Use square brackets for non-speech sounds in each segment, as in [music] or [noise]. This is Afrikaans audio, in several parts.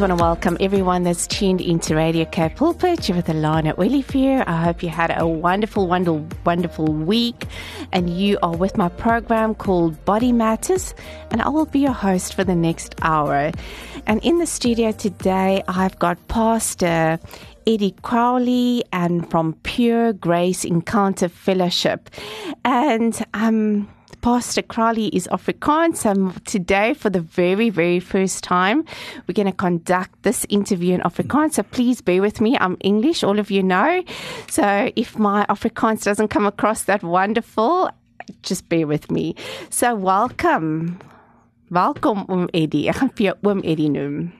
want to welcome everyone that's tuned into Radio K Pulpit. You're with Alana Olivier. I hope you had a wonderful, wonderful, wonderful week. And you are with my program called Body Matters. And I will be your host for the next hour. And in the studio today, I've got Pastor Eddie Crowley and from Pure Grace Encounter Fellowship. And um Pastor Crowley is Afrikaans. And today, for the very, very first time, we're going to conduct this interview in Afrikaans. So please bear with me. I'm English, all of you know. So if my Afrikaans doesn't come across that wonderful, just bear with me. So welcome. Welkom oom Eddie. Ek gaan vir Eddie noem.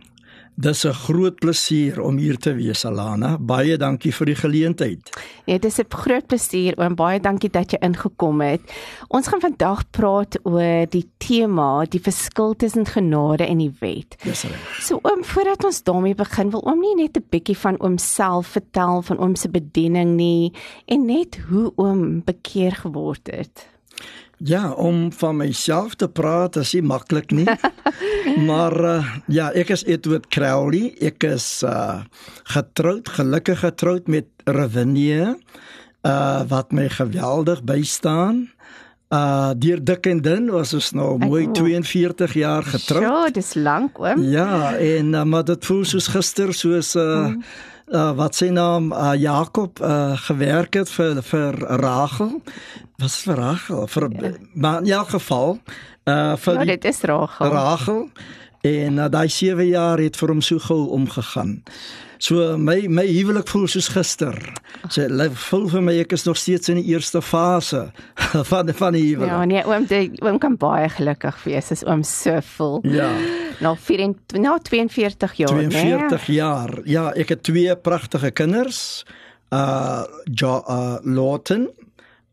Dis 'n groot plesier om hier te wees, Alana. Baie dankie vir die geleentheid. Ja, dis 'n groot plesier oom. Baie dankie dat jy ingekom het. Ons gaan vandag praat oor die tema, die verskil tussen genade en die wet. Dis reg. So oom, voordat ons daarmee begin, wil oom nie net 'n bietjie van oom self vertel van oom se bediening nie en net hoe oom bekeer geword het. Ja, om van myself te praat is nie maklik nie. [laughs] maar uh, ja, ek is Edward Crowley. Ek is uh getroud, gelukkig getroud met Ravinia uh wat my geweldig bystaan. Uh deur dik en dun was ons nou mooi 42 jaar getroud. Ja, dis lank oom. Ja, en uh, maar dit voel soos gister soos uh mm uh, wat sy naam uh, Jakob uh, gewerk het vir vir Rachel. Wat is vir Rachel? Vir ja. maar in elk geval uh vir ja, dit is Rachel. Rachel en uh, daai 7 jaar het vir hom so gou omgegaan. So my my huwelik voel soos gister. Sy voel vir my ek is nog steeds in die eerste fase [laughs] van van die huwelik. Ja, nee, oom, die, oom kan baie gelukkig wees as oom so voel. Ja. Nou 24 nou 42 jaar, 42 nee? jaar. Ja, ek het twee pragtige kinders. Uh jo, uh Lawton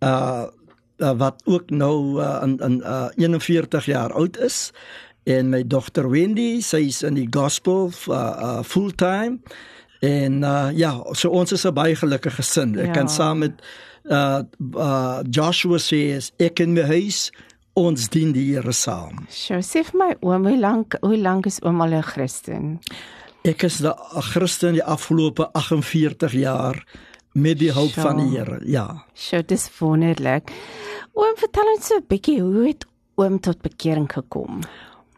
uh Uh, wat ook nou uh, in in uh, 41 jaar oud is en my dogter Wendy sy is in die gospel uh, uh, fulltime En uh ja, so ons is 'n baie gelukkige gesin. Ek ja. kan saam met uh uh Joshua sê ek in my huis ons dien die Here saam. Sjoe, sê vir my oom, hoe lank hoe lank is oom al 'n Christen? Ek is 'n Christen die afgelope 48 jaar met die hulp Sjoe. van die Here. Ja. Sjoe, dis wonderlik. Oom, vertel ons so 'n bietjie hoe het oom tot bekering gekom?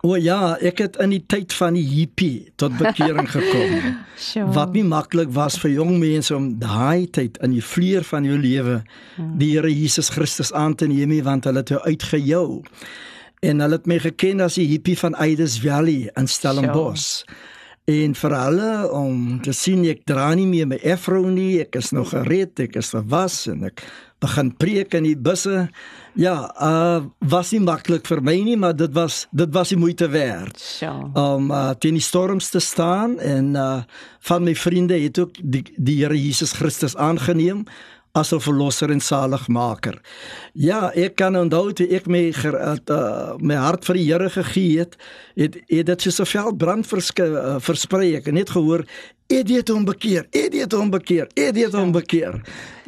O ja, ek het in die tyd van die hippie tot bekering [laughs] gekom. sure. Wat nie maklik was vir jong mense om daai tyd in die vleuer van jou lewe hmm. die Here Jesus Christus aan te neem, want hulle het jou uitgejou. En hulle het my geken as die hippie van Aides Valley in Stellenbosch. Sure. En vir hulle om te sien ek dra nie meer my afro nie, ek is nog gereed, ek is gewas en ek begin preek in die busse. Ja, uh was nie maklik vir my nie, maar dit was dit was die moeite werd. Ja. Om uh teen die storms te staan en uh van my vriende het ook die die Here Jesus Christus aangeneem as 'n verlosser en saligmaker. Ja, ek kan onthou toe ek my ger, uh, my hart vir die Here gegee het, het, het dit so 'n veldbrand uh, versprei. Ek het net gehoor Eddie het hom bekeer. Eddie het hom bekeer. Eddie het hom bekeer.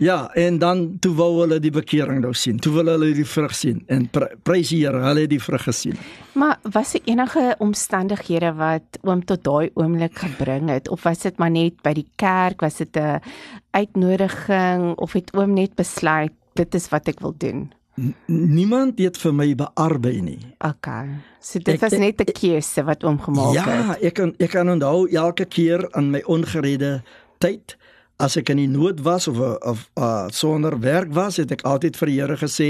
Ja, en dan toe wou hulle die bekering nou sien. Toe wil hulle die vrug sien en prys die Here, hulle het die vrug gesien. Maar was daar enige omstandighede wat oom tot daai oomblik gebring het of was dit maar net by die kerk, was dit 'n uitnodiging of het oom net besluit dit is wat ek wil doen? Niemand het vir my bearbei nie. Okay. So dit ek, was net 'n keuse wat oom gemaak ja, het. Ja, ek kan ek kan onthou elke keer aan my ongeredde tyd as ek in die nood was of of uh, sonder werk was, het ek altyd vir die Here gesê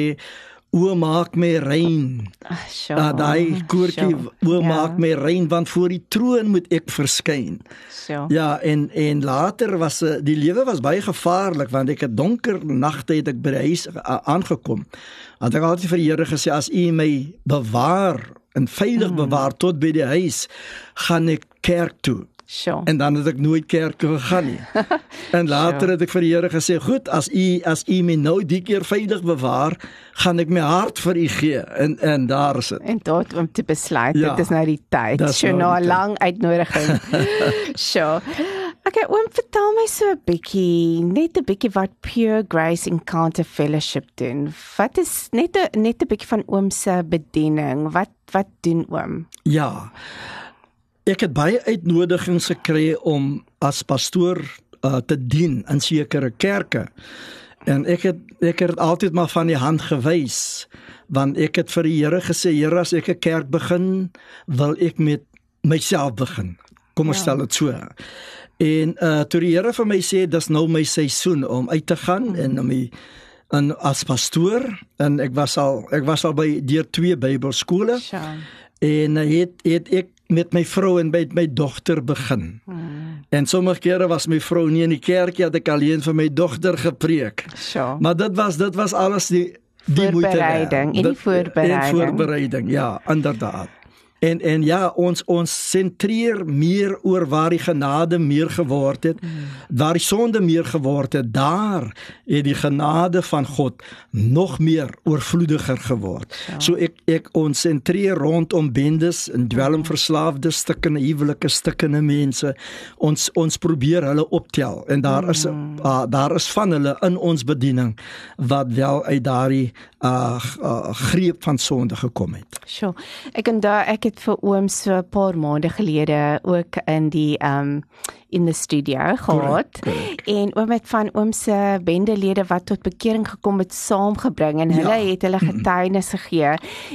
O maak my rein. Ag, sure. Ah, daai koortjie o ja. maak my rein want voor die troon moet ek verskyn. So. Ja, en en later was eh, die lewe was baie gevaarlik want ek het donker nagte het ek by die huis aangekom. Want ek het altyd vir die Here gesê as U my bewaar en veilig mm. bewaar tot by die huis, gaan ek kerk toe. Sure. En dan het ek nooit kerk toe gegaan nie. [laughs] en later Sure. het ek vir die Here gesê, "Goed, as u as u my nou die keer veilig bewaar, gaan ek my hart vir u gee." En en daar is dit. En tot om te besluit, Ja, dit is nou die tyd. So nou na 'n lang uitnodiging. [laughs] sure. Okay, oom, vertel my so 'n bietjie, net 'n bietjie wat Pure Grace Encounter Fellowship doen. Wat is net 'n net 'n bietjie van oom se bediening? Wat wat doen oom? Ja. Ek het baie uitnodigings gekry om as pastoor uh, te dien in sekere kerke. En ek het ek het altyd maar van die hand gewys want ek het vir die Here gesê Here as ek 'n kerk begin wil ek met myself begin. Kom ons Ja. stel dit so. En uh toe die Here vir my sê dis nou my seisoen om uit te gaan en om die en as pastoor en ek was al ek was al by deur twee Bybelskole Sure. en uh, het het ek met my vrou en met my dogter begin. Hmm. En sommige kere was my vrou nie in die kerk nie, het ek alleen vir my dogter gepreek. Sure. Maar dit was dit was alles die die. Voorbereiding, en die voorbereiding. En voorbereiding, ja, inderdaad. En en ja, ons ons sentreer meer oor waar die genade meer geword het, Hmm. waar die sonde meer geword het, daar het die genade van God nog meer oorvloediger geword. Ja. So ek ek ons sentreer rondom bendes en dwelmverslaafde stukkende huwelike stukkende mense. Ons ons probeer hulle optel en daar is Hmm. uh, daar is van hulle in ons bediening wat wel uit daardie uh, uh greep van sonde gekom het. Sure. Ek onthou ek het vir oom so 'n paar maande gelede ook in die um in die studio gehad. correct. En oom het van oom se bendelede wat tot bekering gekom het saamgebring en hulle Ja. het hulle getuienis gegee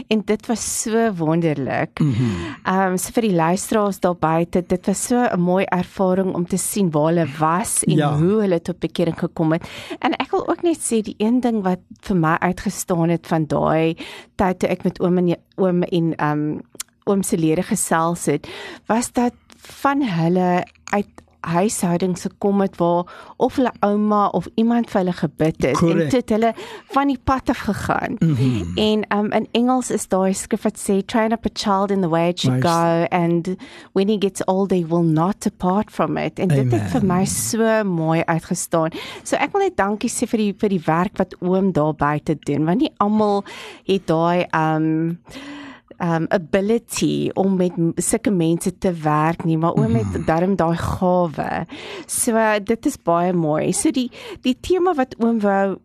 en dit was so wonderlik. Mhm. Um so vir die luisteraars daar buite, dit was so 'n mooi ervaring om te sien waar hulle was en Ja. hoe hulle tot bekering gekom het. En ek wil ook net sê die een ding wat vir my uitgestaan het van daai tyd toe ek met oom en oom en um oom se lede gesels het, was dat van hulle uit huishoudings gekom het waar of hulle ouma of iemand vir hulle gebid het Correct. en toe het hulle van die pad af gegaan. Mm -hmm. En um in Engels is daar 'n skrif wat sê train up a child in the way it should Nice. go and when he gets old they will not depart from it. En dit het Amen. vir my so mooi uitgestaan. So ek wil net dankie sê vir die vir die werk wat oom daar buite doen want nie almal het daai um um ability om met sulke mense te werk nie, maar oom het darm daai gawe. So uh, dit is baie mooi. So die die tema wat oom wou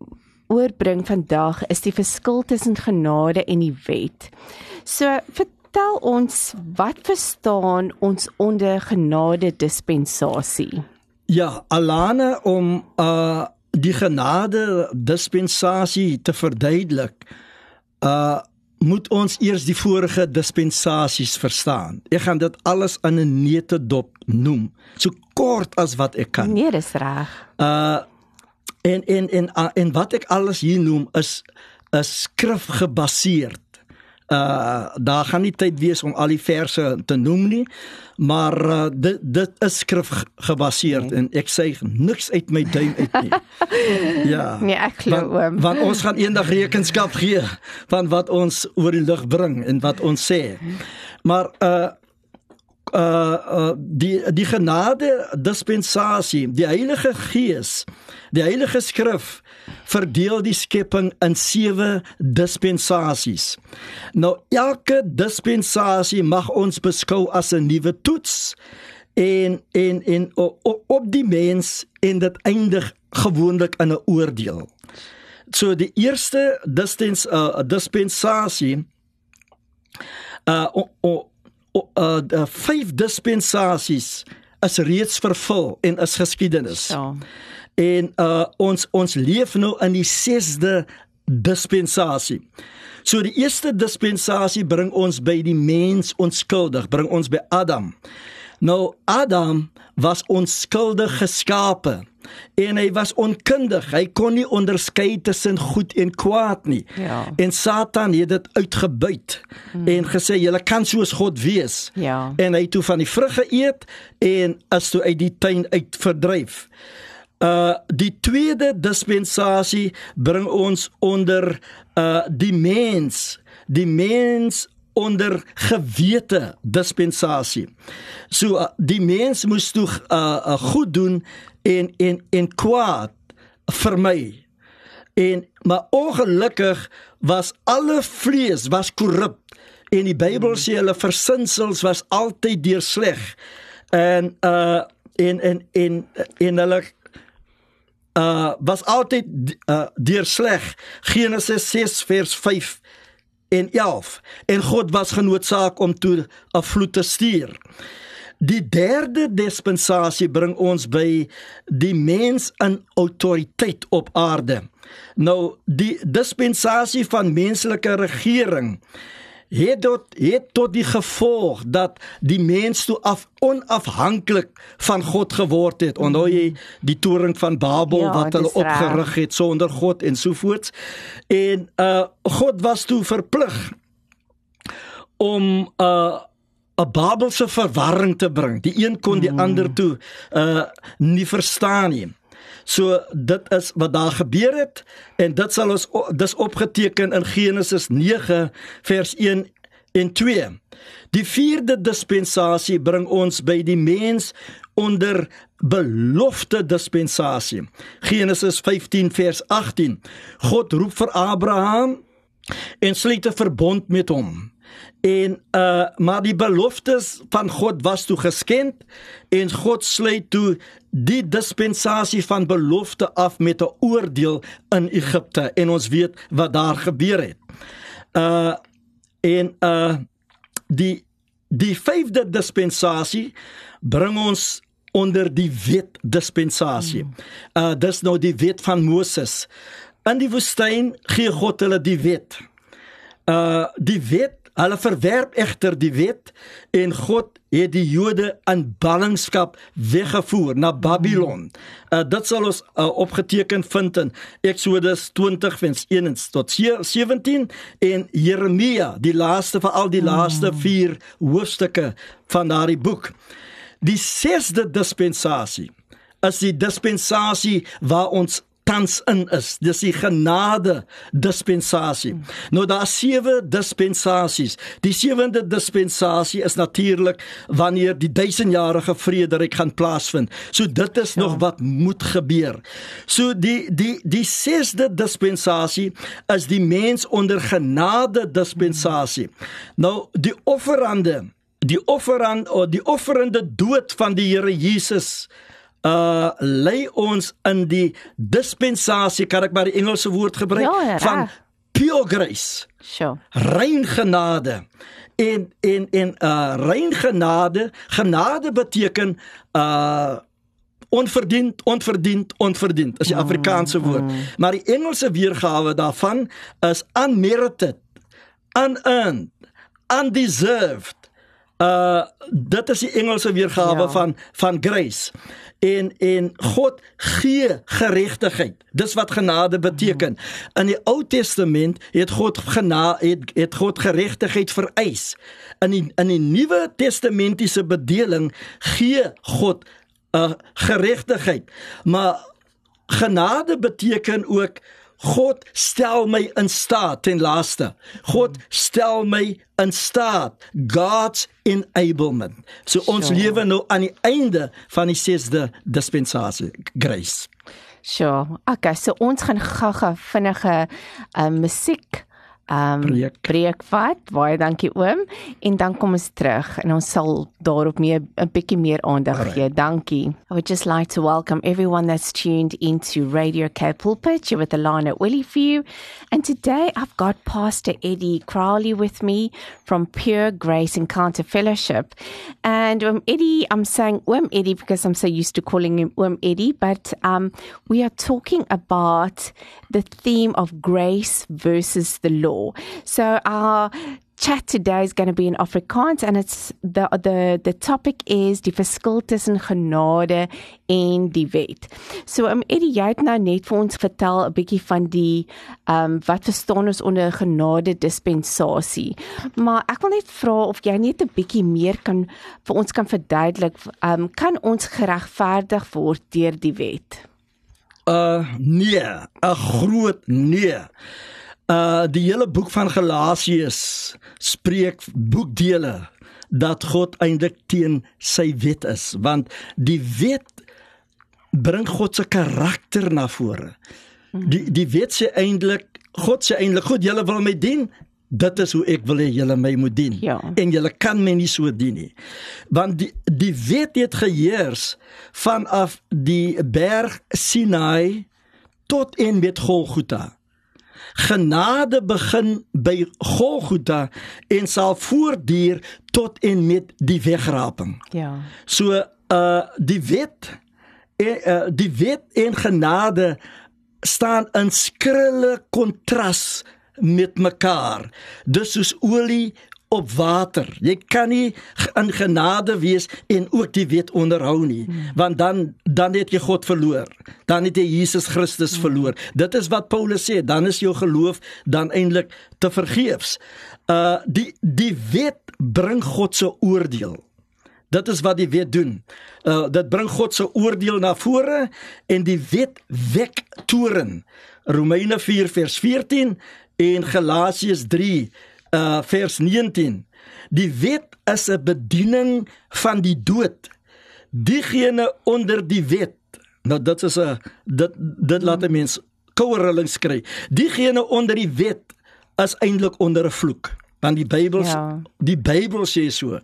oorbring vandag is die verskil tussen genade en die wet. So vertel ons wat verstaan ons onder genade dispensasie? Ja, Alana om uh die genade dispensasie te verduidelik. Uh moet ons eers die vorige dispensasies verstaan. Ek gaan dit alles in 'n neutedop noem, so kort as wat ek kan. Nee, dis reg. Uh en en en uh, en wat ek alles hier noem is is skrif gebaseerd. Uh daar gaan nie tyd wees om al die verse te noem nie, maar uh, dit dit is skrif ge- gebaseerd Nee. en ek sê niks uit my duim uit nie. [laughs] ja. Nee, ek glo Want, oom. want ons gaan eendag rekenskap gee van wat ons oor die lig bring en wat ons sê. Maar uh uh, uh die die genade dispensasie, die Heilige Gees, die Heilige Skrif verdeel die skepping in sewe dispensasies. Nou elke dispensasie mag ons beskou as 'n nuwe toets en en en o- o- op die mens en dit eindig gewoonlik in 'n oordeel. So die eerste distens uh, dispensasie uh o, o, o, uh die vyf dispensasies is reeds vervul en is geskiedenis. So. En uh ons ons leef nou in die 6de dispensasie. So die eerste dispensasie bring ons by die mens onskuldig, bring ons by Adam. Nou Adam was onskuldig geskape en hy was onkundig. Hy kon nie onderskei tussen goed en kwaad nie. Ja. En Satan het dit uitgebuit hmm. en gesê jy kan soos God wees. Ja. En hy het toe van die vrug geëet en is toe uit die tuin uit verdryf. Uh die tweede dispensasie bring ons onder uh die mens, die mens onder gewete dispensasie. So uh, die mens moes toe uh, uh, goed doen en en en kwaad vermy. En maar ongelukkig was alle vlees was korrup en die Bybel sê hulle versinsels was altyd deur sleg. En uh en en en en hulle uh was altyd uh deur sleg. Genesis 6 vers 5 en 11. En God was genoodsaak om toe 'n vloed te stuur. Die derde dispensasie bring ons by die mens in autoriteit op aarde. Nou die dispensasie van menslike regering het tot het tot die gevolg dat die mens toe af onafhanklik van God geword het. Onthou jy die toring van Babel ja, wat hulle opgerig het sonder God en so voort. En uh God was toe verplig om uh 'n Babelse verwarring te bring. Die een kon die hmm. ander toe uh nie verstaan nie. So dit is wat daar gebeur het en dit sal ons dis opgeteken in Genesis 9 vers 1 en 2. Die vierde dispensasie bring ons by die mens onder belofte dispensasie. Genesis 15 vers 18. God roep vir Abraham en sluit 'n verbond met hom. En uh maar die beloftes van God was toe geskend en God sluit toe die dispensasie van belofte af met 'n oordeel in Egipte en ons weet wat daar gebeur het. Uh en uh die die vyfde dispensasie bring ons onder die wet dispensasie. Uh dis nou die wet van Moses. In die woestyn gee God hulle die wet. Uh die wet Hulle verwerp egter die wet en God het die Jode in ballingskap weggevoer na Babylon. Uh, dit sal ons uh, opgeteken vind in Eksodus 20 vers 1 tot 17 en Jeremia, die laaste van al die laaste 4 hoofstukke van daardie boek. Die sesde dispensasie is die dispensasie waar ons tans in is. Dis die genade dispensasie. Nou daar sewe dispensasies. Die sewende dispensasie is natuurlik wanneer die duisendjarige vrederyk gaan plaasvind. So dit is ja. nog wat moet gebeur. So die die die sesde dispensasie is die mens onder genade dispensasie. Nou die offerande die offerand of die offerende dood van die Here Jesus uh lei ons in die dispensasie kan ek maar die Engelse woord gebruik ja, van pure grace. Sure. Rein genade. En en en uh rein genade, genade beteken uh onverdiend, onverdiend, onverdiend. Is die mm, Afrikaanse woord. Mm. Maar die Engelse weergawe daarvan is unmerited, unearned, undeserved. Uh dit is die Engelse weergawe ja. van van grace en en God gee geregtigheid. Dis wat genade beteken. In die Ou Testament het God genade het, het God geregtigheid vereis. In die in die Nuwe Testamentiese bedeling gee God 'n uh, geregtigheid. Maar genade beteken ook God stel my in staat ten laaste. God stel my in staat. God's enablement. So ons sure. lewe nou aan die einde van die sesde dispensasie, grace. Sjoe. Okay, so ons gaan gou-gou vinnige uh, musiek um, breek vat. Baie dankie oom. En dan kom ons terug en ons sal daarop meer 'n bietjie meer aandag gee. Dankie. I would just like to welcome everyone that's tuned into Radio Cape Pulpit with the line at Willie View. And today I've got Pastor Eddie Crowley with me from Pure Grace Encounter Fellowship. And um, Eddie, I'm saying um Eddie because I'm so used to calling him um Eddie, but um we are talking about the theme of grace versus the law. So our chat today is going to be in Afrikaans and it's the the the topic is die verskil tussen genade en die wet. So um Eddie jy het nou net vir ons vertel 'n bietjie van die um wat verstaan ons onder genade dispensasie. Maar ek wil net vra of jy net 'n bietjie meer kan vir ons kan verduidelik um kan ons geregverdig word deur die wet? Uh nee, 'n groot nee. Uh die hele boek van Galasiërs spreek boekdele dat God eintlik teen sy wet is want die wet bring God se karakter na vore. Die die wet sê eintlik God sê eintlik goed julle wil my dien dit is hoe ek wil hê julle my moet dien Ja. en julle kan my nie so dien nie want die die wet het geheers vanaf die berg Sinai tot en met Golgotha genade begin by Golgotha en sal voortduur tot en met die wegraping Ja. So uh die wet en uh, die wet en genade staan in skrille kontras met mekaar. Dis soos olie op water. Jy kan nie in genade wees en ook die wet onderhou nie, want dan dan het jy God verloor. Dan het jy Jesus Christus verloor. Dit is wat Paulus sê, dan is jou geloof dan eintlik te vergeefs. Uh die die wet bring God se oordeel. Dit is wat die wet doen. Uh dit bring God se oordeel na vore en die wet wek toren. Romeine 4 vers 14 en Galasiërs 3 uh vers 19. Die wet is 'n bediening van die dood. Diegene onder die wet. Nou dit is 'n dit dit laat 'n mens koue rillings kry. Diegene onder die wet is eintlik onder 'n vloek. Want die Bybel Ja. die Bybel sê so.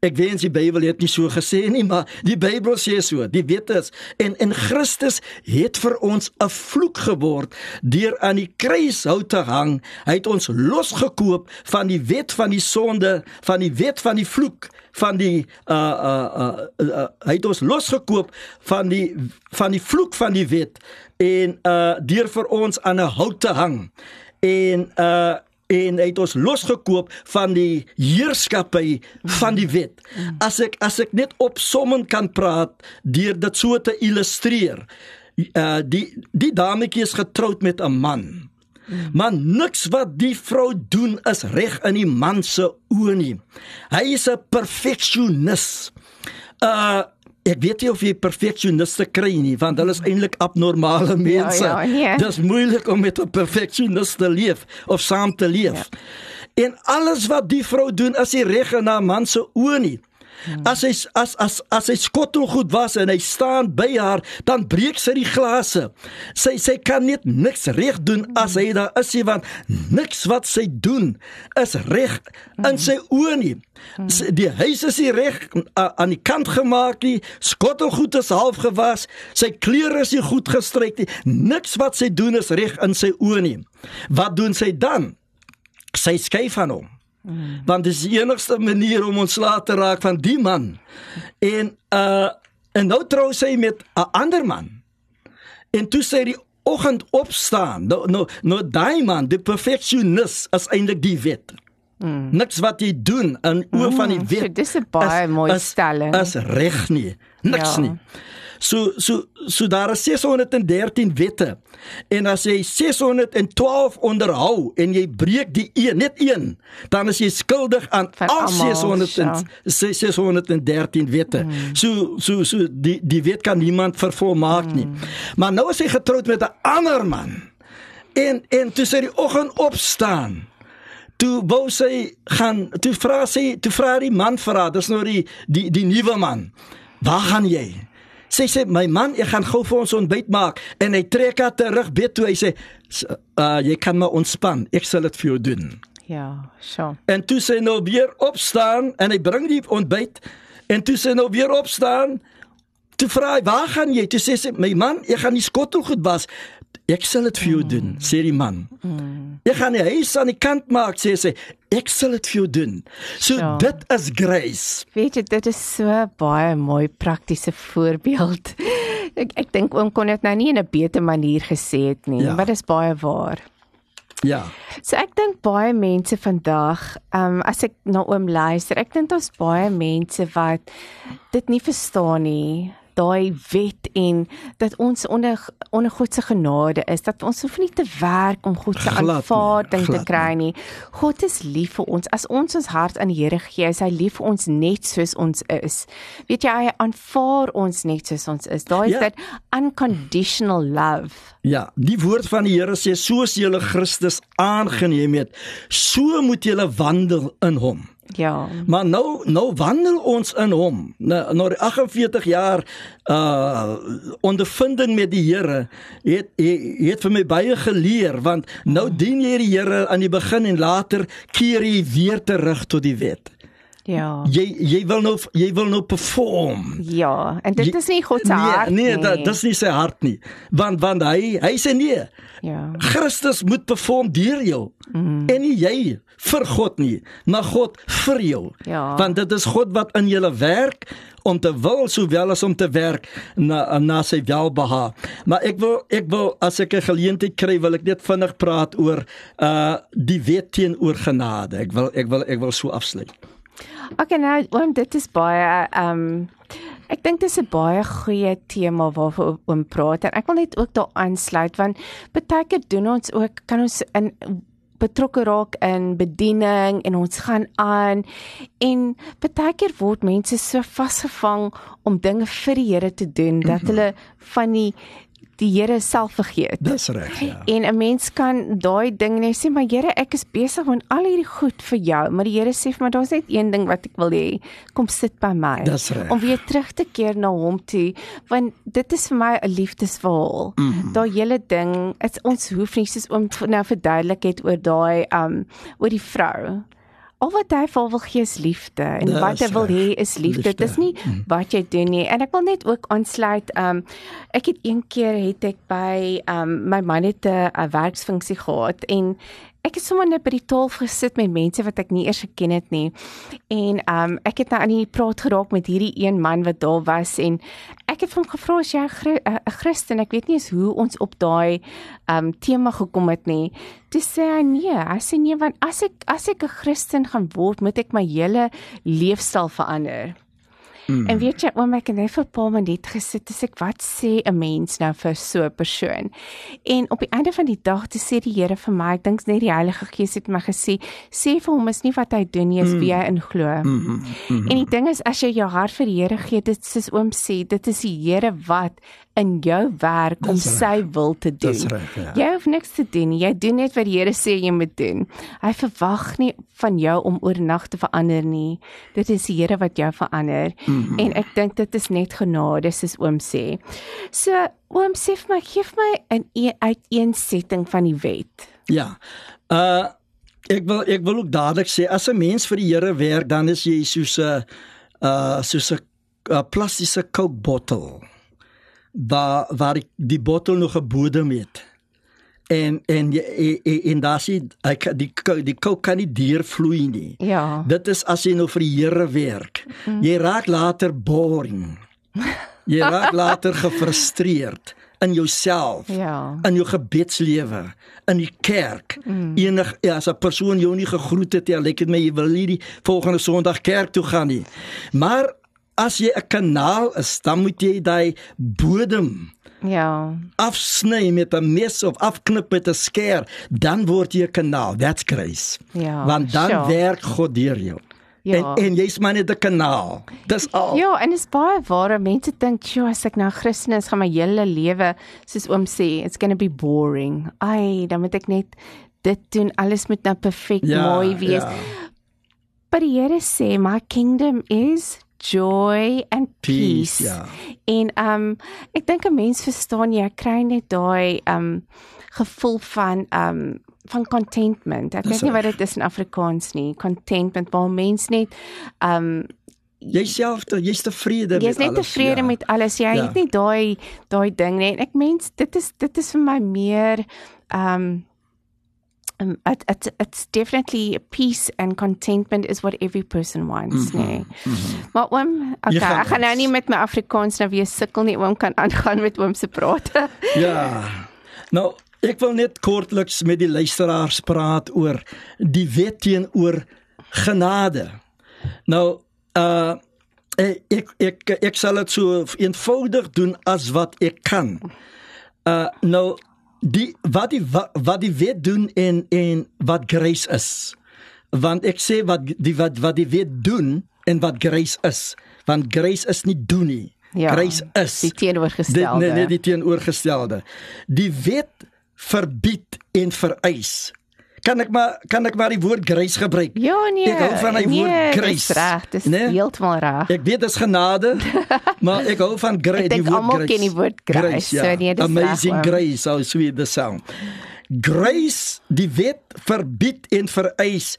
Ek wens die Bybel het nie so gesê nie, maar die Bybel sê so. Die wet is en en Christus het vir ons 'n vloek geword deur aan die kruishout te hang. Hy het ons losgekoop van die wet van die sonde, van die wet van die vloek, van die uh uh uh, uh hy het ons losgekoop van die van die vloek van die wet en uh deur vir ons aan 'n hout te hang. En uh en hy het ons losgekoop van die heerskappy van die wet. As ek as ek net opsommend kan praat deur dit so te illustreer. Uh die die dametjie is getroud met 'n man. Maar niks wat die vrou doen is reg in die man se oë nie. Hy is 'n perfeksionis. Uh ek weet nie of jy perfeksioniste kry nie, want hulle is eintlik abnormale mense. ja, nee. [laughs] Dis moeilik om met 'n perfeksionis te leef of saam te leef. Ja. En alles wat die vrou doen is nie reg in haar man se oë nie. As hy as as as hy skottelgoed was en hy staan by haar, dan breek sy die glase. Sy sy kan net niks reg doen as hy daar is nie want niks wat sy doen is reg in sy oë nie. Sy- Die huis is nie reg aan die kant gemaak nie. Skottelgoed is half gewas. Sy klere is nie goed gestryk nie. Niks wat sy doen is reg in sy oë nie. Wat doen sy dan? Sy skei van hom. Mm. Want dis die enigste manier om ontslae te raak van die man. En uh en nou trou sy met 'n ander man. En toe sy die oggend opstaan, nou nou nou daai man, die perfeksionis is eintlik die wet. Mm. Niks wat jy doen in oë van die Mm, so wet. dis 'n baie is- mooi stelling. Is reg nie. Niks Ja. nie. So so so daar is 613 wette. En as jy 612 onderhou en jy breek die een, net een, dan is jy skuldig aan Van al almal, 600 en, ja. 613 wette. Mm. So so so die die wet kan niemand vervolmaak mm. nie. Maar nou is hy getroud met 'n ander man. En en toe sy die oggend opstaan. Toe wou sy gaan, toe vra sy, toe vra die man vir haar, dis nou die die die nuwe man. Waar gaan jy? Sy sê my man, ek gaan gou vir ons ontbyt maak en hy trek haar terug bed toe hy sê "S- uh, jy kan maar ontspan, ek sal dit vir jou doen. Ja, so. En toe sy nou weer opstaan en hy bring die ontbyt en toe sy nou weer opstaan, toe vra hy, "Waar gaan jy?" Toe sê sy, "My man, ek gaan die skottelgoed was. Ek sal dit vir jou doen," sê die man. Ek gaan die huis aan die kant maak, sê sy. Ek sal dit vir jou doen. So Ja. dit is grace. Weet jy, dit is so baie mooi praktiese voorbeeld. [laughs] Ek ek dink oom kon dit nou nie in 'n beter manier gesê het nie, Ja. maar dit is baie waar. Ja. So ek dink baie mense vandag, ehm um, as ek na oom luister, ek dink daar's baie mense wat dit nie verstaan nie. Daai wet en dat ons onder onder God se genade is dat ons hoef nie te werk om God se aanvaarding te kry nie. God is lief vir ons. As ons ons hart aan die Here gee, is hy lief vir ons net soos ons is. Weet jy, hy aanvaar ons net soos ons is. Daai is Ja. dat unconditional love. Ja, die woord van die Here sê soos julle Christus aangeneem het, so moet julle wandel in hom. Ja. Maar nou nou wandel ons in hom. Na na die 48 jaar uh ondervinding met die Here het het, het vir my baie geleer want nou dien jy die Here aan die begin en later keer jy weer terug tot die wet. Ja. Jy jy wil nou jy wil nou perform. Ja, en dit Jy- is nie God se hart nee, nie. Nee, dat dis nie sy hart nie. Want want hy hy sê nee. Ja. Christus moet perform deur jou. Mm. En nie jy vir God nie, maar God vir jou. Ja. Want dit is God wat in julle werk om te wil sowel as om te werk na na sy welbehaag. Maar ek wil ek wil as ek 'n geleentheid kry wil ek net vinnig praat oor uh die wet teenoor genade. Ek wil ek wil ek wil so afsluit. Okay, nou, oom, dit is baie um ek dink dis 'n baie goeie tema waaroor oom praat en ek wil net ook daar aansluit want baie keer doen ons ook kan ons in betrokke raak in bediening en ons gaan aan en baie keer word mense so vasgevang om dinge vir die Here te doen dat hulle van die die Here self vergeet. Dis reg, ja. En 'n mens kan daai ding net sê, maar Here, ek is besig met al hierdie goed vir jou, maar die Here sê vir my daar's net een ding wat ek wil hê, kom sit by my. Dis reg. Om weer terug te keer na hom toe, want dit is vir my 'n liefdesverhaal. Mm. -hmm. Daai hele ding, dit ons hoef nie soos oom nou verduidelik het oor daai um oor die vrou. Al wat hy vir wil gee is liefde en Dis wat hy wil hê is liefde. Liefde. Dit is nie wat jy doen nie. En ek wil net ook aansluit um ek het een keer het ek by um my man het 'n werksfunksie gehad en ek het sommer net by die tafel gesit met mense wat ek nie eers geken het nie. En um ek het nou aan die praat geraak met hierdie een man wat daar was en ek het hom gevra as jy Chri- 'n Christen, ek weet nie eens hoe ons op daai um tema gekom het nie. Toe sê hy nee, hy sê nee want as ek as ek 'n Christen gaan word, moet ek my hele leefstyl verander. Mm. En weet jy, oom ek het net vir 'n paar minute gesit en ek wat sê 'n mens nou vir so 'n persoon? En op die einde van die dag te sê die Here vir my, ek dink net die Heilige Gees het my gesê, sê vir hom is nie wat hy doen nie, is wie hy in glo. Mm -hmm. En die ding is as jy jou hart vir die Here gee, dit soos oom sê, dit is die Here wat in jou werk om Dis sy wil te doen. Reg, ja. Jy hoef niks te doen. Jy doen net wat die Here sê jy moet doen. Hy verwag nie van jou om oornag te verander nie. Dit is die Here wat jou verander. Mm -hmm. En ek dink dit is net genade soos oom sê. So oom sê vir my, gee vir my 'n e uiteensetting van die wet. Ja. Uh ek wil ek wil ook dadelik sê as 'n mens vir die Here werk, dan is jy soos 'n uh soos 'n uh, plastiese Coke bottel. Waar waar die, bottel nog 'n bodem het. En en en, en, daar sien ek die die Coke kan nie deurvloei nie. Ja. Dit is as jy nou vir die Here werk. Jy raak later boring. Jy raak later [laughs] gefrustreerd in jouself Ja. in jou gebedslewe, in die kerk. Mm. Enig ja, as 'n persoon jou nie gegroet het, ja, lyk dit my jy wil nie die volgende Sondag kerk toe gaan nie. Maar as jy 'n kanaal is, dan moet jy daai bodem Ja. afsny met 'n mes of afknip met 'n skeer, dan word jy 'n kanaal. That's grace. Ja, Want dan sure. werk God deur jou. Ja. En en jy's maar net 'n kanaal. Dis al. Ja, en is baie waar. Mense dink, "Sjoe, as ek nou Christen is, gaan my hele lewe, soos oom sê, it's going to be boring." Ai, dan moet ek net dit doen. Alles moet nou perfek Ja, mooi wees. ja. Maar die Here sê, "My kingdom is joy and peace." Peace, ja. En um ek dink 'n mens verstaan jy kry net daai um gevoel van um van contentment. Ek weet nie wat dit is in Afrikaans nie. Contentment waar mens net um Jyself, jy's tevrede met Jy's net alles, tevrede ja. met alles. Jy Ja. het nie daai daai ding nie. En ek mens dit is dit is vir my meer um um it, it's it's definitely peace and contentment is what every person wants, mm -hmm. nee. Mm -hmm. Maar oom, okay, gaan ek gaan nou nie met my Afrikaans nou weer sukkel nie. Oom kan [laughs] aangaan met oom se praat. [laughs] Ja. Nou, ek wil net kortliks met die luisteraars praat oor die wet teenoor genade. Nou, uh ek ek, ek sal dit so eenvoudig doen as wat ek kan. Uh nou die wat die wat, wat die wet doen en en wat grace is. Want ek sê wat die wat wat die wet doen en wat grace is. Want grace is nie doen nie. Ja, grace is die teenoorgestelde. Die, nee, nee, die teenoorgestelde. Die wet verbied en vereis. Kan ek maar kan ek maar die woord grace gebruik? Ja nee. Ek hou van die nee, woord grace. Dis reg, dis Nee? heeltemal reg. Ek weet dit is genade, [laughs] maar ek hou van grace, Ek die woord almal grace. ken die woord grace, ja. so nee, dis Amazing reg, grace, how sweet the sound. Grace, die wet verbied en vereis.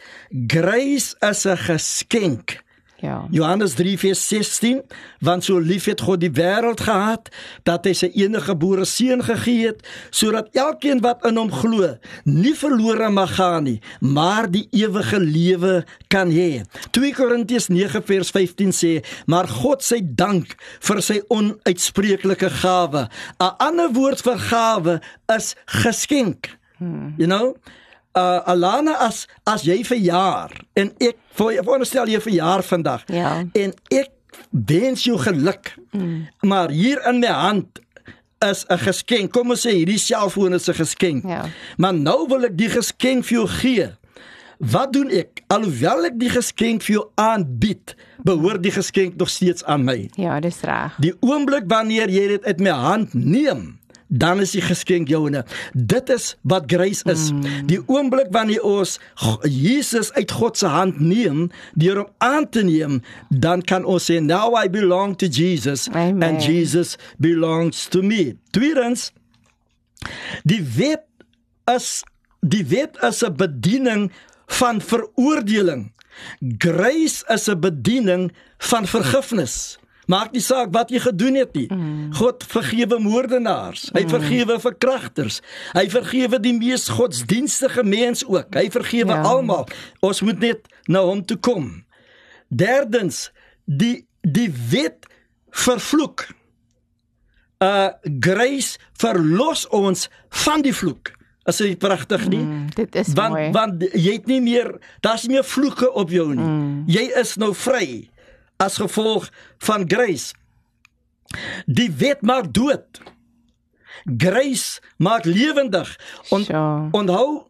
Grace is 'n geskenk. Ja. Johannes 3 vers 16 want so lief het God die wêreld gehad dat hy sy enige gebore seun gegee het sodat elkeen wat in hom glo nie verlore mag gaan nie maar die ewige lewe kan hê. 2 Korintiërs 9 vers 15 sê maar God sy dank vir sy onuitspreeklike gawe. 'n ander woord vir gawe is geskenk. You know uh Alana as as jy verjaar en ek veronderstel jy verjaar vandag Ja. en ek wens jou geluk. Mm. Maar hier in my hand is 'n geskenk. Kom ons sê hierdie selfoon is 'n geskenk. Ja. Maar nou wil ek die geskenk vir jou gee. Wat doen ek? Alhoewel ek die geskenk vir jou aanbied, behoort die geskenk nog steeds aan my. Ja, dis reg. Die oomblik wanneer jy dit uit my hand neem, dan is die geskenk joune. Dit is wat grace is. Mm. Die oomblik wanneer ons Jesus uit God se hand neem, deur hom aan te neem, dan kan ons sê now I belong to Jesus Amen. and Jesus belongs to me. Tweedens, die wet is die wet is 'n bediening van veroordeling. Grace is 'n bediening van vergifnis. Maak nie saak wat jy gedoen het nie. Mm. God vergewe moordenaars. Hy vergewe verkragters. Hy vergewe die mees godsdienstige mens ook. Hy vergewe Ja. almal. Ons moet net na hom toe kom. Derdens, die die wet vervloek. Uh grace verlos ons van die vloek. Is dit pragtig nie? Mm, dit is want mooi. want jy het nie meer daar's nie meer vloeke op jou nie. Mm. Jy is nou vry as gevolg van grace. Die wet maak dood. Grace maak lewendig. On, Sure. onthou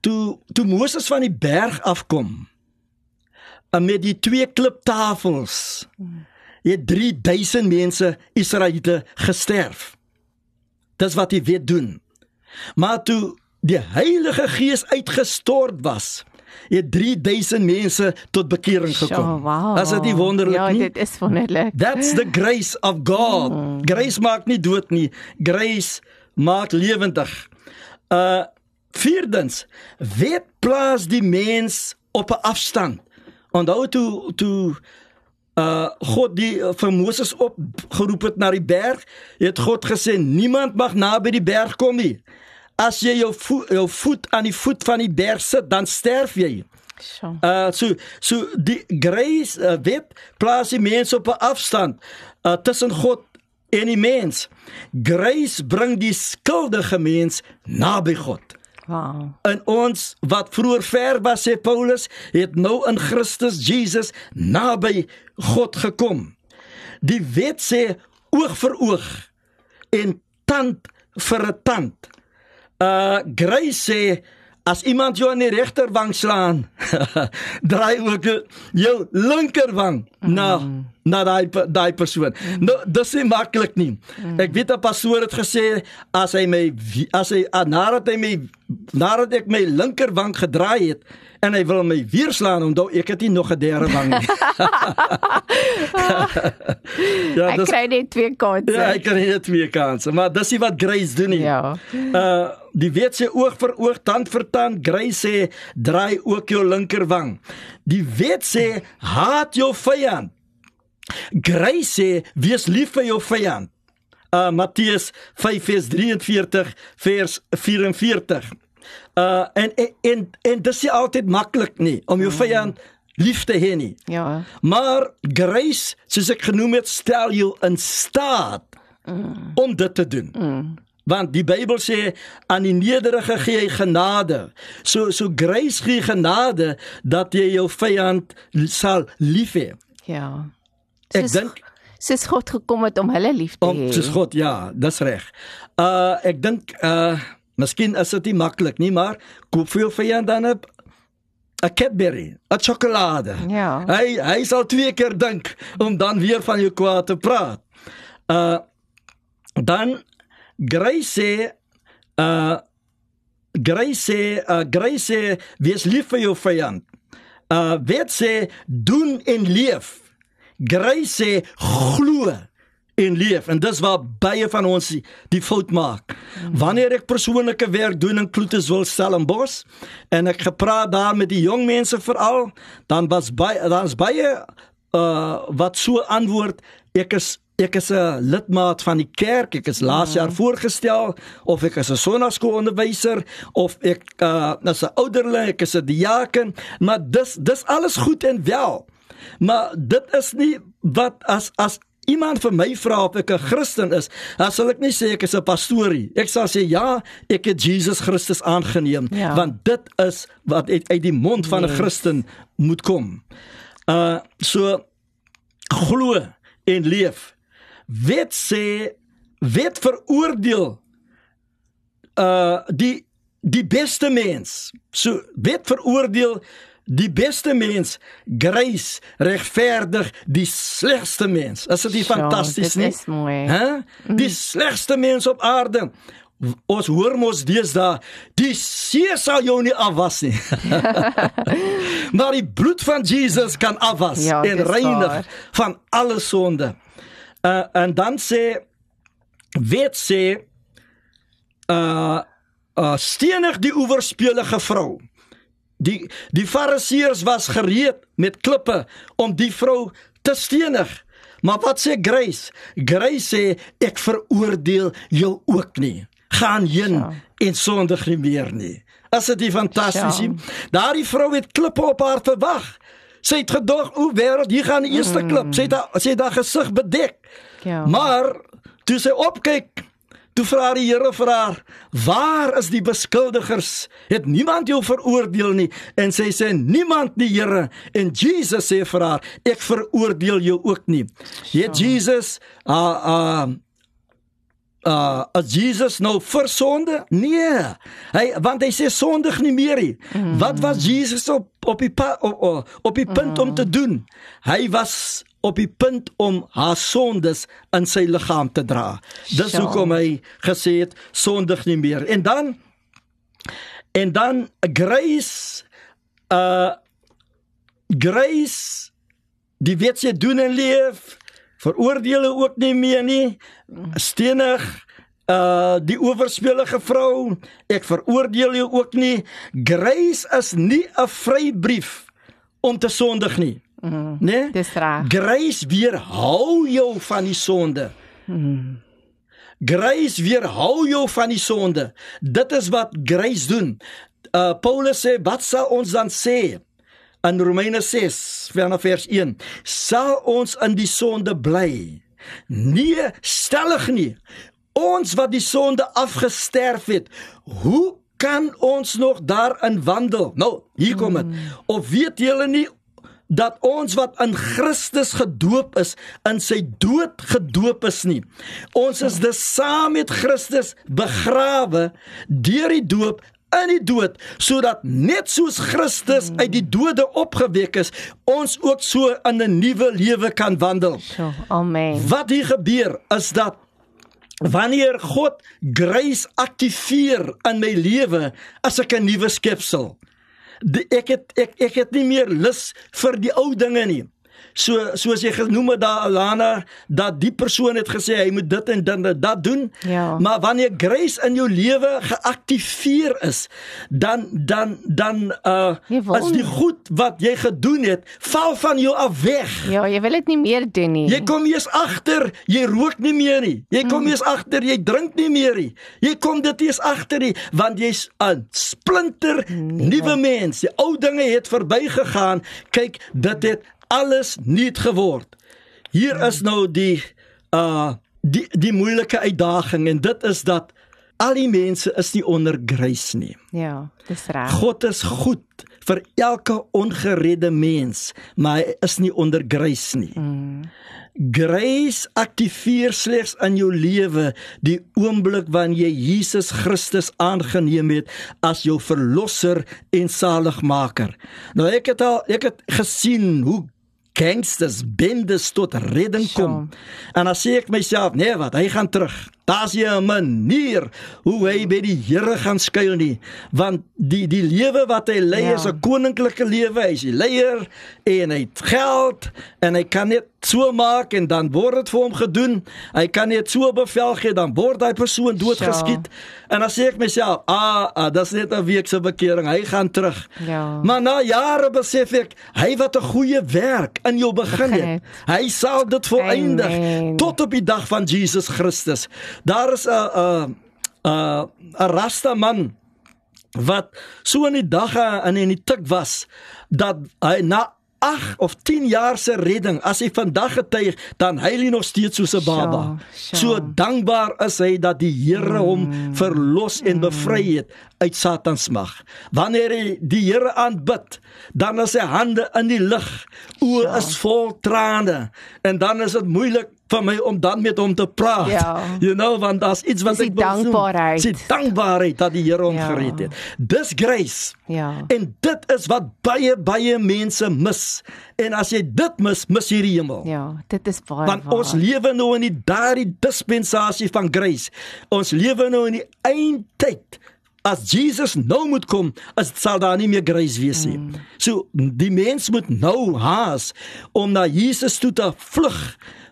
toe toe Moses van die berg afkom met die twee kliptafels het 3000 mense Israeliete gesterf. Dis wat die wet doen. Maar toe die Heilige Gees uitgestort was, het 3000 mense tot bekering gekom. Sure, wow. Is dit nie wonderlik ja, nie? dit is wonderlik. That's the grace of God. Grace maak nie dood nie. Grace maak lewendig. Uh vierdens, wet plaas die mens op 'n afstand. Onthou toe toe uh God die uh, vir Moses opgeroep het na die berg, het God gesê niemand mag naby die berg kom nie. As jy jou voet, jou voet aan die voet van die berg sit, dan sterf jy. Uh so so die grace uh, wet plaas die mens op 'n afstand uh, tussen God en die mens. Grace bring die skuldige mens naby God. Wow. En ons wat vroeër ver was sê Paulus, het nou in Christus Jesus naby God gekom. Die wet sê oog vir oog en tand vir 'n tand. Uh grace sê as iemand jou aan die regterwang slaan, [laughs] draai ook jou linkerwang na na daai daai persoon. Nou dis nie maklik nie. Ek weet 'n pastoor het gesê as hy my as hy ah, nadat hy my nadat ek my linkerwang gedraai het en hy wil my weer slaan onthou ek het nie nog 'n derde wang nie. [laughs] ja, Ek kry net twee kansse. Ja, ek kan nie net twee kansse, maar dis nie wat grace doen nie. Ja. Uh die wet sê oog vir oog, tand vir tand, grace sê draai ook jou linkerwang. Die wet sê haat jou vyand. Grace sê wees lief vir jou vyand. Uh Matteus 5 vers 43 vers 44. Uh en en en, en dis nie altyd maklik nie om jou vyand lief te hê nie. Ja. Maar grace, soos ek genoem het, stel jou in staat mm. om dit te doen. Mm. Want die Bybel sê aan die nederige gee hy genade. So so grace gee genade dat jy jou vyand sal lief hê. Ja. Ek dink Soos God gekom het om hulle lief te om hê. soos God, ja, dis reg. Uh ek dink uh miskien is dit nie maklik nie, maar koop vir jou vyand dan 'n 'n Cadbury, 'n sjokolade. Ja. Hy hy sal twee keer dink om dan weer van jou kwaad te praat. Uh dan Grace sê uh Grace sê uh Grace sê wees lief vir jou vyand. Uh wet sê doen en leef. Grace sê glo en leef en dis waar baie van ons die, fout maak. Wanneer ek persoonlike werk doen in Kloeteswil Stellenbosch en ek gepraat daar met die jong mense veral, dan was baie dan's baie uh wat so antwoord ek is ek is 'n lidmaat van die kerk, ek is laas jaar voorgestel of ek is 'n sonnaskoolonderwyser of ek uh is 'n ouderling, ek is 'n diaken, maar dis dis alles goed en wel. Maar dit is nie wat as as iemand vir my vra of ek 'n Christen is, dan sal ek nie sê ek is 'n pastoorie. Ek sal sê ja, ek het Jesus Christus aangeneem, Ja. want dit is wat uit, uit die mond van 'n Yes. Christen moet kom. Uh so glo en leef. Wet sê wet veroordeel uh die die beste mens. So wet veroordeel die beste mens, grace regverdig die slegste mens. Is dit nie fantasties dit nie? is mooi. Hè? Die slegste mens op aarde. Ons hoor mos deesdae, die see sal jou nie afwas nie. [laughs] maar die bloed van Jesus kan afwas Ja, en reinig waar. van alle sonde. Uh, en dan sê wet sê uh uh stenig die oewerspelige vrou. Die die fariseërs was gereed met klippe om die vrou te stenig. Maar wat sê Grace? Grace sê ek veroordeel jou ook nie. Gaan heen Ja. en sondig nie meer nie. Is dit fantasties Ja. nie? Daardie vrou het klippe op haar verwag. Sy het gedog, o wêreld, hier gaan die eerste klip. Sy het haar, sy het haar gesig bedek. Ja. Maar toe sy opkyk, toe vra die Here vir haar, "Waar is die beskuldigers? Het niemand jou veroordeel nie?" En sy sê, "Niemand nie, Here." En Jesus sê vir haar, "Ek veroordeel jou ook nie." Ja, Jesus, uh uh uh as Jesus nou vir sonde? Nee. Hy want hy sê sondig nie meer nie. Mm. Wat was Jesus op op die pa, op, op die punt mm. om te doen? Hy was op die punt om haar sondes in sy liggaam te dra. Dis Sjoe. hoekom hy gesê het sondig nie meer. En dan en dan grace uh grace die weet jy doen en leef veroordeel ook nie meer nie stenig uh die owerspelige vrou ek veroordeel jou ook nie grace is nie 'n vrybrief om te sondig nie Mm, né dis reg. grace weerhou jou van die sonde Grace weerhou jou van die sonde. Dit is wat grace doen. Uh Paulus sê, wat sal ons dan sê? In Romeine 6 vanaf vers 1, sal ons in die sonde bly? Nee, stellig nie. Ons wat die sonde afgesterf het, hoe kan ons nog daarin wandel? Nou, hier kom dit. Of weet julle nie dat ons wat in Christus gedoop is, in sy dood gedoop is nie. Ons is dus saam met Christus begrawe deur die doop in die dood sodat net soos Christus uit die dode opgewek is, ons ook so in 'n nuwe lewe kan wandel. So, amen. Wat hier gebeur is dat wanneer God grace aktiveer in my lewe, as ek 'n nuwe skepsel. Ek het ek ek het nie meer lus vir die ou dinge nie. So soos jy genoem het daar Alana dat die persoon het gesê hy moet dit en dit en dat doen. Ja. Maar wanneer grace in jou lewe geaktiveer is, dan dan dan uh as die goed wat jy gedoen het, val van jou af weg. Ja, jy wil dit nie meer doen nie. Jy kom eers agter, jy rook nie meer nie. Jy kom eers agter, jy drink nie meer nie. Jy kom dit eers agter nie, want jy's 'n splinter nuwe mens. Die ou dinge het verbygegaan. Kyk, dit het alles nuut geword. Hier is nou die uh die die moeilike uitdaging en dit is dat al die mense is nie onder grace nie. Ja, dis reg. God is goed vir elke ongeredde mens, maar hy is nie onder grace nie. Mm. Grace aktiveer slegs in jou lewe die oomblik wanneer jy Jesus Christus aangeneem het as jou verlosser en saligmaker. Nou ek het al ek het gesien hoe gangsters bendes tot redding kom. Sure. En dan sê ek myself, nee wat, hy gaan terug. Daar's nie 'n manier hoe hy by die Here gaan skuil nie, want die die lewe wat hy lei ja. is 'n koninklike lewe. Hy's die leier en hy het geld en hy kan net so maak en dan word dit vir hom gedoen. Hy kan net so bevel gee dan word daai persoon doodgeskiet. En dan sê ek myself, ah, ah dis net 'n week se bekering. Hy gaan terug. Ja. Maar na jare besef ek, hy wat 'n goeie werk in jou begin het, hy sal dit volëindig tot op die dag van Jesus Christus. Daar is 'n 'n 'n 'n rasta man wat so in die dag en in die tik was dat hy na 8 of 10 jaar se redding as hy vandag getuig dan hy lê nog steeds soos 'n baba. Sure, sure. So dankbaar is hy dat die Here hom mm. verlos en bevry het uit Satan se mag. Wanneer hy die Here aanbid, dan is sy hande in die lug, oë sure. is vol trane en dan is dit moeilik vir my om dan met hom te praat. Ja. [laughs] You know, want daar's iets wat ek dankbaarheid. Sy dankbaarheid dat die Here hom ja. gered het. Dis grace. Ja. En dit is wat baie baie mense mis. En as jy dit mis, mis jy die hemel. Ja, dit is baie want waar. ons lewe nou in die daardie dispensasie van grace. Ons lewe nou in die eindtyd. As Jesus nou moet kom, as sal daar nie meer grace wees nie. Mm. So die mens moet nou haas om na Jesus toe te vlug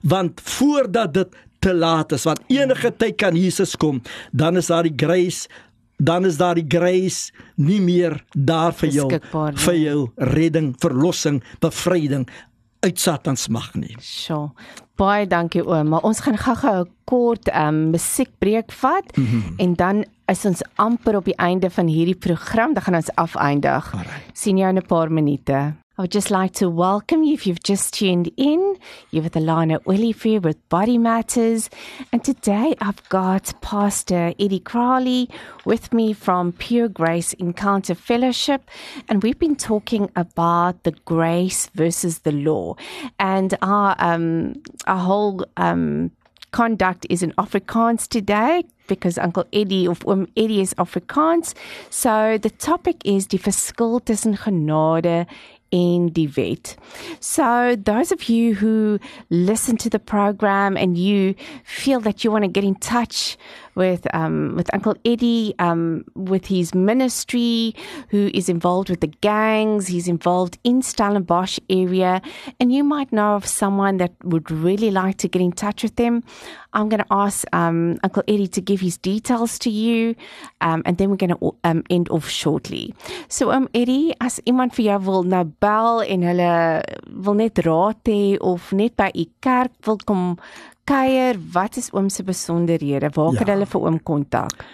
want voordat dit te laat is want enige tyd kan Jesus kom dan is daar die grace dan is daar die grace nie meer daar vir jou vir jou redding verlossing bevryding uit Satan se mag nie. Sjoe. Baie dankie oom, maar ons gaan gou-gou 'n kort um, musiekbreek vat mm -hmm. en dan is ons amper op die einde van hierdie program. Dan gaan ons afeindig. Sien jou in 'n paar minute. I would just like to welcome you if you've just tuned in. You're with Alana Willifear with Body Matters. And today I've got Pastor Eddie Crowley with me from Pure Grace Encounter Fellowship. And we've been talking about the grace versus the law. And our, um, our whole, um, conduct is in Afrikaans today because Uncle Eddie of um, Eddie is Afrikaans. So the topic is die verskil tussen genade in die. So, those of you who listen to the program and you feel that you want to get in touch with um, with Uncle Eddie, um, with his ministry, who is involved with the gangs. He's involved in Stellenbosch area, and you might know of someone that would really like to get in touch with them. I'm going to ask um, Uncle Eddie to give his details to you, um, and then we're going to um, end off shortly. So, um, Eddie, as iemand vir jou wil nou bel en hulle wil net raad hê of net by u kerk wil kom kuier, wat is oom se besonderhede? Waar kan ja. hulle vir oom kontak?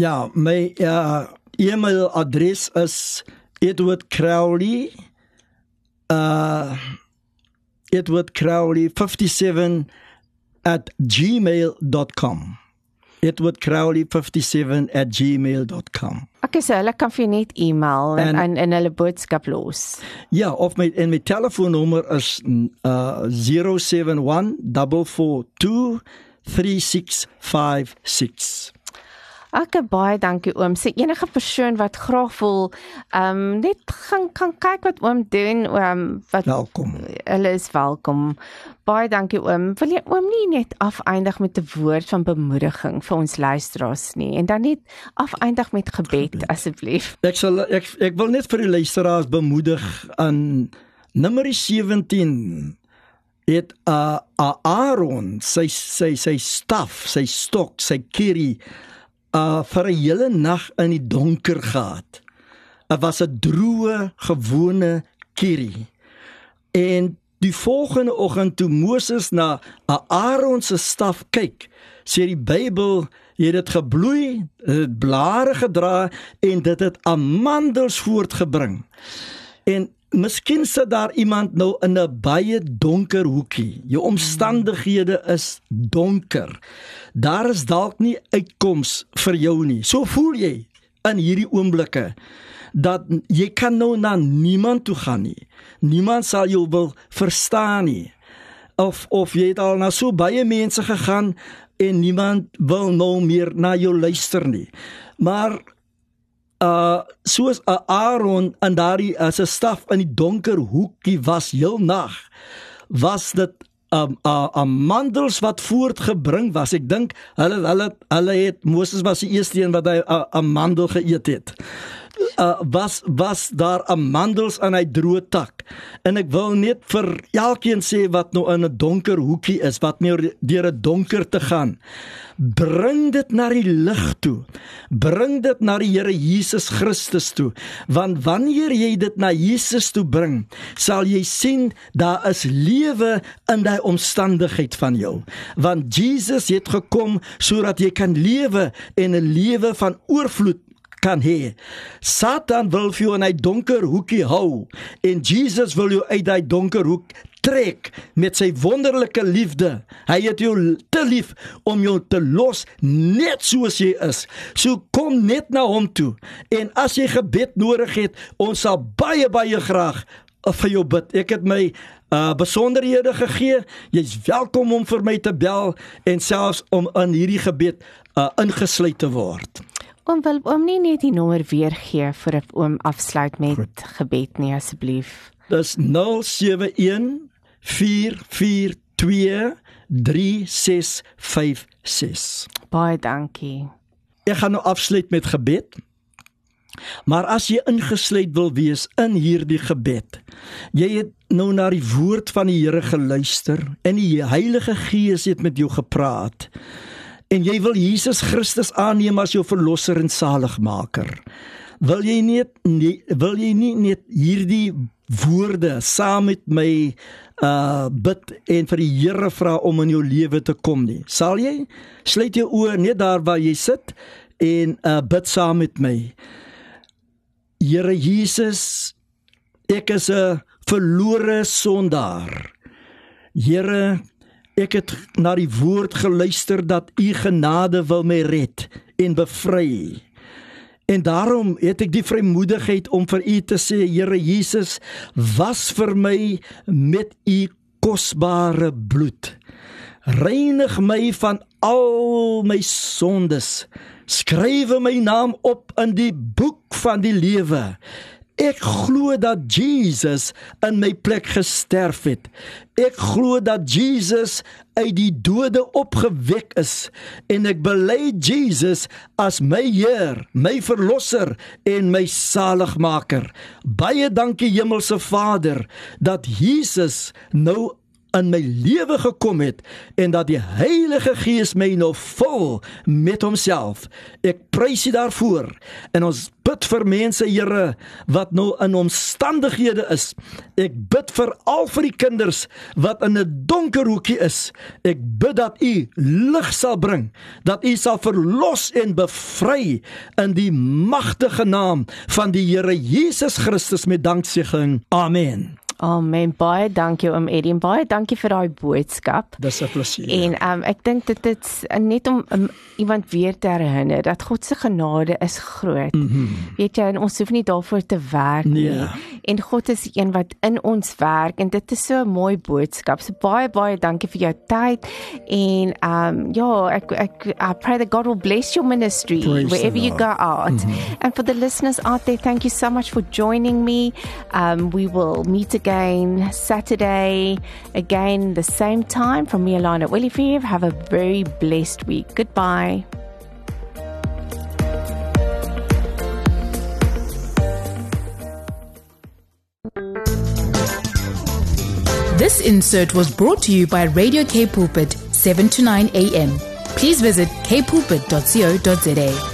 Ja, my uh, e-mailadres is Edward Crowley uh Edward Crowley 57 at gmail.com. Edward Crowley 57 at gmail.com. Okay, so hulle kan vir net e-mail en en, en hulle boodskap los. Ja, of my en my telefoonnommer is uh 071 442 3656. Ek baie dankie oom. Sê enige persoon wat graag wil ehm um, net gaan kan kyk wat oom doen, oom wat welkom. Hulle is welkom. Baie dankie oom. Wil jy oom nie net afeindig met 'n woord van bemoediging vir ons luisteraars nie en dan net afeindig met gebed, gebed. asseblief. Ek sal ek ek wil net vir die luisteraars bemoedig aan Numeri 17 het uh, uh, Aaron sy sy sy staf, sy stok, sy kerie uh vir 'n hele nag in die donker gehad. Dit was 'n droë, gewone kierie. En die volgende oggend toe Moses na Aaron se staf kyk, sê die Bybel het dit gebloei, dit blare gedra en dit het amandels voortgebring. En Miskien sit daar iemand nou in 'n baie donker hoekie. Jou omstandighede is donker. Daar is dalk nie uitkoms vir jou nie. So voel jy in hierdie oomblikke. dat jy kan nou na niemand toe gaan nie. Niemand sal jou wil verstaan nie. Of of jy het al na so baie mense gegaan en niemand wil nou meer na jou luister nie. Maar uh soos 'n Aaron in daardie as 'n staf in die donker hoekie was heel nag was dit 'n um, 'n uh, mandels wat voortgebring was. Ek dink hulle hulle hulle het Moses was die eerste een wat hy 'n mandel geëet het uh, was was daar 'n mandels aan hy droë tak. En ek wil net vir elkeen sê wat nou in 'n donker hoekie is, wat meer deur 'n donker te gaan. Bring dit na die lig toe. Bring dit na die Here Jesus Christus toe. Want wanneer jy dit na Jesus toe bring, sal jy sien daar is lewe in daai omstandigheid van jou. Want Jesus het gekom sodat jy kan lewe en 'n lewe van oorvloed kan hê. Satan wil vir jou in 'n donker hoekie hou en Jesus wil jou uit daai donker hoek trek met sy wonderlike liefde. Hy het jou te lief om jou te los net soos jy is. So kom net na hom toe. En as jy gebed nodig het, ons sal baie baie graag vir jou bid. Ek het my uh besonderhede gegee. Jy's welkom om vir my te bel en selfs om in hierdie gebed uh ingesluit te word. Oom wil oom nie net die nommer weer gee vir oom afsluit met Goed. gebed nie asseblief. Dis 071 442 3656. Baie dankie. Ek gaan nou afsluit met gebed. Maar as jy ingesluit wil wees in hierdie gebed, jy het nou na die woord van die Here geluister en die Heilige Gees het met jou gepraat en jy wil Jesus Christus aanneem as jou verlosser en saligmaker. Wil jy nie, nie wil jy nie net hierdie woorde saam met my uh bid en vir die Here vra om in jou lewe te kom nie. Sal jy sluit jou oë net daar waar jy sit en uh bid saam met my. Here Jesus, ek is 'n verlore sondaar. Here, Ek het na die woord geluister dat u genade wil my red en bevry. En daarom het ek die vrymoedigheid om vir u te sê, Here Jesus, was vir my met u kosbare bloed. Reinig my van al my sondes. Skryf my naam op in die boek van die lewe. Ek glo dat Jesus in my plek gesterf het. Ek glo dat Jesus uit die dode opgewek is en ek bely Jesus as my Heer, my verlosser en my saligmaker. Baie dankie Hemelse Vader dat Jesus nou in my lewe gekom het en dat die Heilige Gees my nou vul met homself. Ek prys U daarvoor. En ons bid vir mense, Here, wat nou in omstandighede is. Ek bid vir al vir die kinders wat in 'n donker hoekie is. Ek bid dat U lig sal bring, dat U sal verlos en bevry in die magtige naam van die Here Jesus Christus met danksegging. Amen. Amen. Baie dankie oom Eddie en baie dankie vir daai boodskap. Dis 'n plesier. En um, ek dink dit dit's net om um, iemand weer te herinner dat God se genade is groot. Mm -hmm. Weet jy, ons hoef nie daarvoor te werk nie. Yeah. En God is die een wat in ons werk en dit is so 'n mooi boodskap. So baie baie dankie vir jou tyd en um ja, ek ek I pray that God will bless your ministry Praise wherever you go out. Mm -hmm. And for the listeners out there, thank you so much for joining me. Um we will meet again again Saturday, again the same time from me alone at Willie Have a very blessed week. Goodbye. This insert was brought to you by Radio K Pulpit, 7 to 9 a.m. Please visit kpulpit.co.za.